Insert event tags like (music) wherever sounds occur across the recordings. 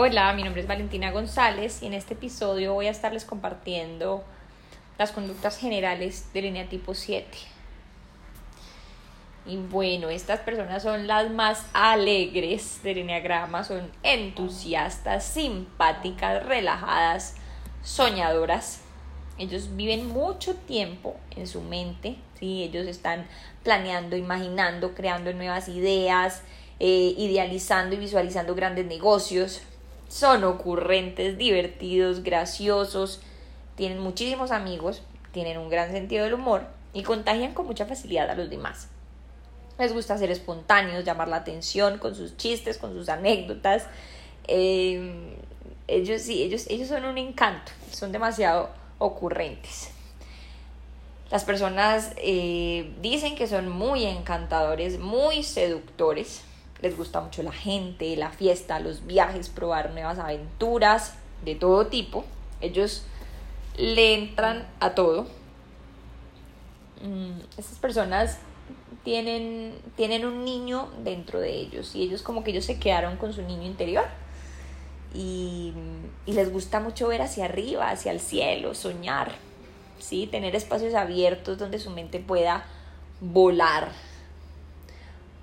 Hola, mi nombre es Valentina González y en este episodio voy a estarles compartiendo las conductas generales de línea tipo 7. Y bueno, estas personas son las más alegres del Enneagrama, son entusiastas, simpáticas, relajadas, soñadoras. Ellos viven mucho tiempo en su mente, ¿sí? ellos están planeando, imaginando, creando nuevas ideas, eh, idealizando y visualizando grandes negocios. Son ocurrentes, divertidos, graciosos, tienen muchísimos amigos, tienen un gran sentido del humor y contagian con mucha facilidad a los demás. Les gusta ser espontáneos, llamar la atención con sus chistes, con sus anécdotas. Eh, ellos sí, ellos, ellos son un encanto, son demasiado ocurrentes. Las personas eh, dicen que son muy encantadores, muy seductores. Les gusta mucho la gente, la fiesta, los viajes, probar nuevas aventuras de todo tipo. Ellos le entran a todo. Mm, estas personas tienen, tienen un niño dentro de ellos y ellos como que ellos se quedaron con su niño interior y, les gusta mucho ver hacia arriba, hacia el cielo, soñar, ¿sí? tener espacios abiertos donde su mente pueda volar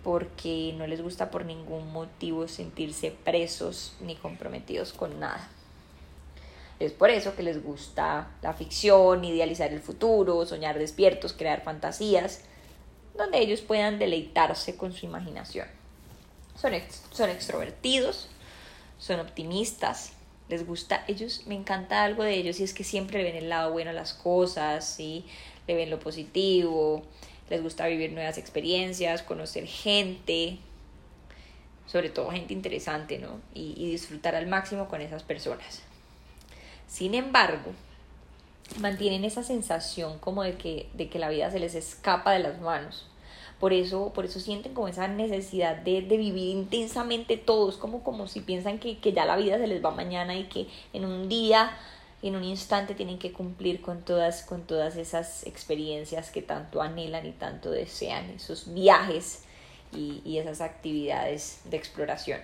porque no les gusta por ningún motivo sentirse presos ni comprometidos con nada. Es por eso que les gusta la ficción, idealizar el futuro, soñar despiertos, crear fantasías, donde ellos puedan deleitarse con su imaginación. Son, son extrovertidos, son optimistas, les gusta, ellos, me encanta algo de ellos y es que siempre le ven el lado bueno a las cosas, ¿sí? le ven lo positivo, les gusta vivir nuevas experiencias, conocer gente, sobre todo gente interesante, ¿no? y disfrutar al máximo con esas personas. Sin embargo, mantienen esa sensación como de que, de que la vida se les escapa de las manos. Por eso, por eso sienten como esa necesidad de, vivir intensamente todos, como, como si piensan que, que ya la vida se les va mañana y que en un día, en un instante tienen que cumplir con todas, con todas esas experiencias que tanto anhelan y tanto desean, esos viajes y, y esas actividades de exploración.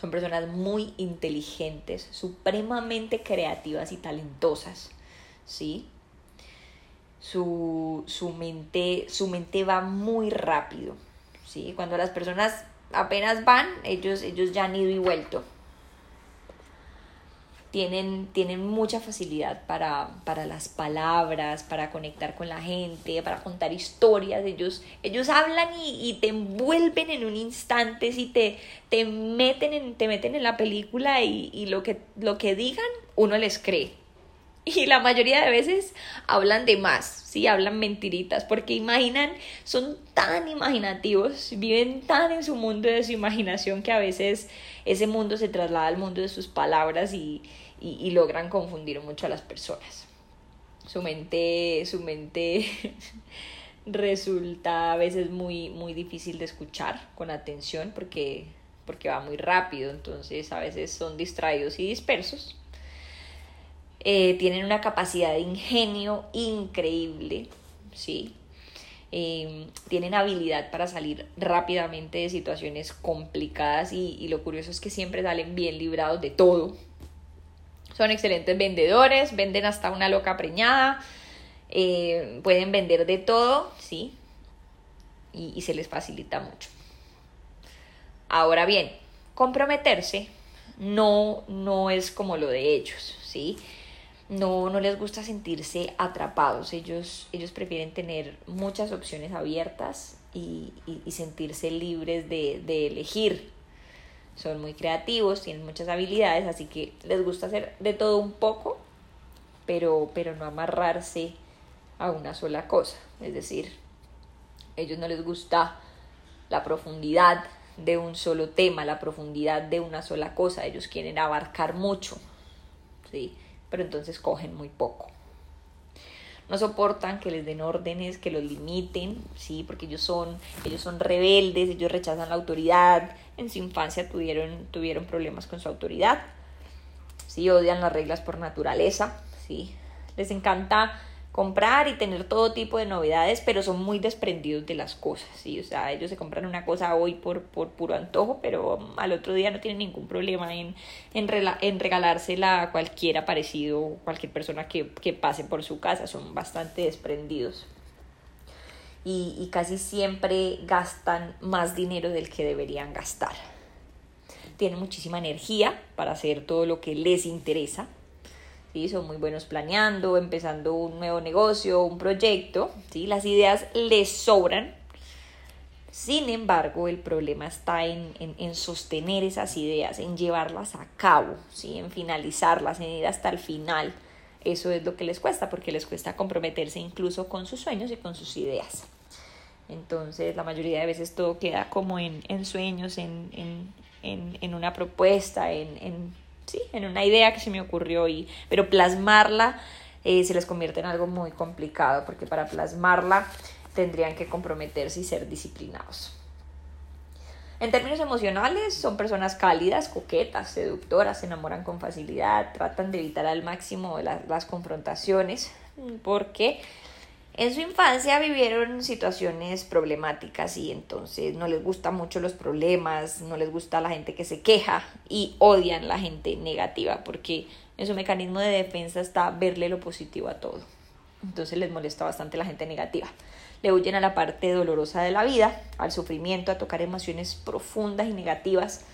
Son personas muy inteligentes, supremamente creativas y talentosas, ¿sí? Su, su, mente, su mente va muy rápido, ¿sí? Cuando las personas apenas van, ellos, ellos ya han ido y vuelto, tienen, tienen mucha facilidad para, para, las palabras, para conectar con la gente, para contar historias. Ellos, ellos hablan y, te envuelven en un instante, si te, te, meten en, te meten en la película y, y, lo, que, lo que digan, uno les cree. (laughs) Y la mayoría de veces hablan de más, sí, hablan mentiritas, porque imaginan, son tan imaginativos, viven tan en su mundo de su imaginación que a veces ese mundo se traslada al mundo de sus palabras y, y, logran confundir mucho a las personas. Su mente, su mente (laughs) resulta a veces muy, muy difícil de escuchar con atención porque, porque va muy rápido, entonces a veces son distraídos y dispersos. Eh, tienen una capacidad de ingenio increíble, ¿sí? Eh, tienen habilidad para salir rápidamente de situaciones complicadas y, y, lo curioso es que siempre salen bien librados de todo, son excelentes vendedores, venden hasta una loca preñada, eh, pueden vender de todo, ¿sí? Y, y se les facilita mucho. Ahora bien, comprometerse no, no es como lo de ellos, ¿sí? No, no les gusta sentirse atrapados, ellos, ellos prefieren tener muchas opciones abiertas y, y, sentirse libres de, de elegir, son muy creativos, tienen muchas habilidades, así que les gusta hacer de todo un poco, pero, pero no amarrarse a una sola cosa. Es decir, a ellos no les gusta la profundidad de un solo tema, la profundidad de una sola cosa, ellos quieren abarcar mucho, ¿sí? Pero entonces cogen muy poco. No soportan que les den órdenes, que los limiten, sí, porque ellos son, ellos son rebeldes, ellos rechazan la autoridad, en su infancia tuvieron, tuvieron problemas con su autoridad, sí, odian las reglas por naturaleza, sí, les encanta comprar y tener todo tipo de novedades, pero son muy desprendidos de las cosas, ¿sí? O sea, ellos se compran una cosa hoy por, por puro antojo, pero al otro día no tienen ningún problema en, en, en regalársela a cualquiera parecido, cualquier persona que, que pase por su casa, son bastante desprendidos. Y, y casi siempre gastan más dinero del que deberían gastar. Tienen muchísima energía para hacer todo lo que les interesa, ¿sí? son muy buenos planeando, empezando un nuevo negocio, un proyecto, ¿sí? las ideas les sobran. Sin embargo, el problema está en, en, sostener esas ideas, en llevarlas a cabo, ¿sí? en finalizarlas, en ir hasta el final. Eso es lo que les cuesta, porque les cuesta comprometerse incluso con sus sueños y con sus ideas. Entonces, la mayoría de veces todo queda como en, en sueños, en, en, en, una propuesta, en, sí, en una idea que se me ocurrió, y, pero plasmarla eh, se les convierte en algo muy complicado, porque para plasmarla tendrían que comprometerse y ser disciplinados. En términos emocionales, son personas cálidas, coquetas, seductoras, se enamoran con facilidad, tratan de evitar al máximo las, las confrontaciones, porque en su infancia vivieron situaciones problemáticas y entonces no les gustan mucho los problemas, no les gusta la gente que se queja y odian la gente negativa porque en su mecanismo de defensa está verle lo positivo a todo. Entonces les molesta bastante la gente negativa. Le huyen a la parte dolorosa de la vida, al sufrimiento, a tocar emociones profundas y negativas.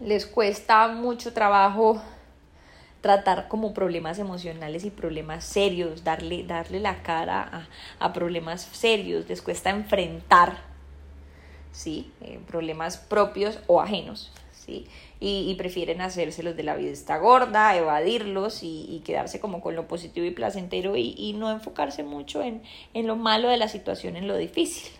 Les cuesta mucho trabajo tratar como problemas emocionales y problemas serios, darle, darle la cara a, problemas serios, les cuesta enfrentar, ¿sí? Eh, problemas propios o ajenos, ¿sí? Y, prefieren hacérselos de la vida gorda, evadirlos y, quedarse como con lo positivo y placentero y, y no enfocarse mucho en, en lo malo de la situación, en lo difícil.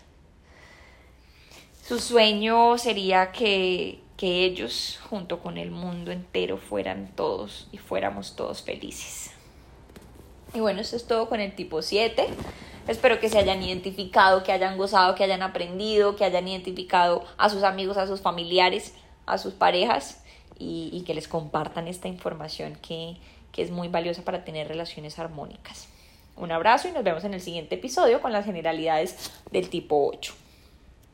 Su sueño sería que, que ellos junto con el mundo entero fueran todos y fuéramos todos felices. Y bueno, eso es todo con el tipo 7. Espero que se hayan identificado, que hayan gozado, que hayan aprendido, que hayan identificado a sus amigos, a sus familiares, a sus parejas y, que les compartan esta información que, que es muy valiosa para tener relaciones armónicas. Un abrazo y nos vemos en el siguiente episodio con las generalidades del tipo 8.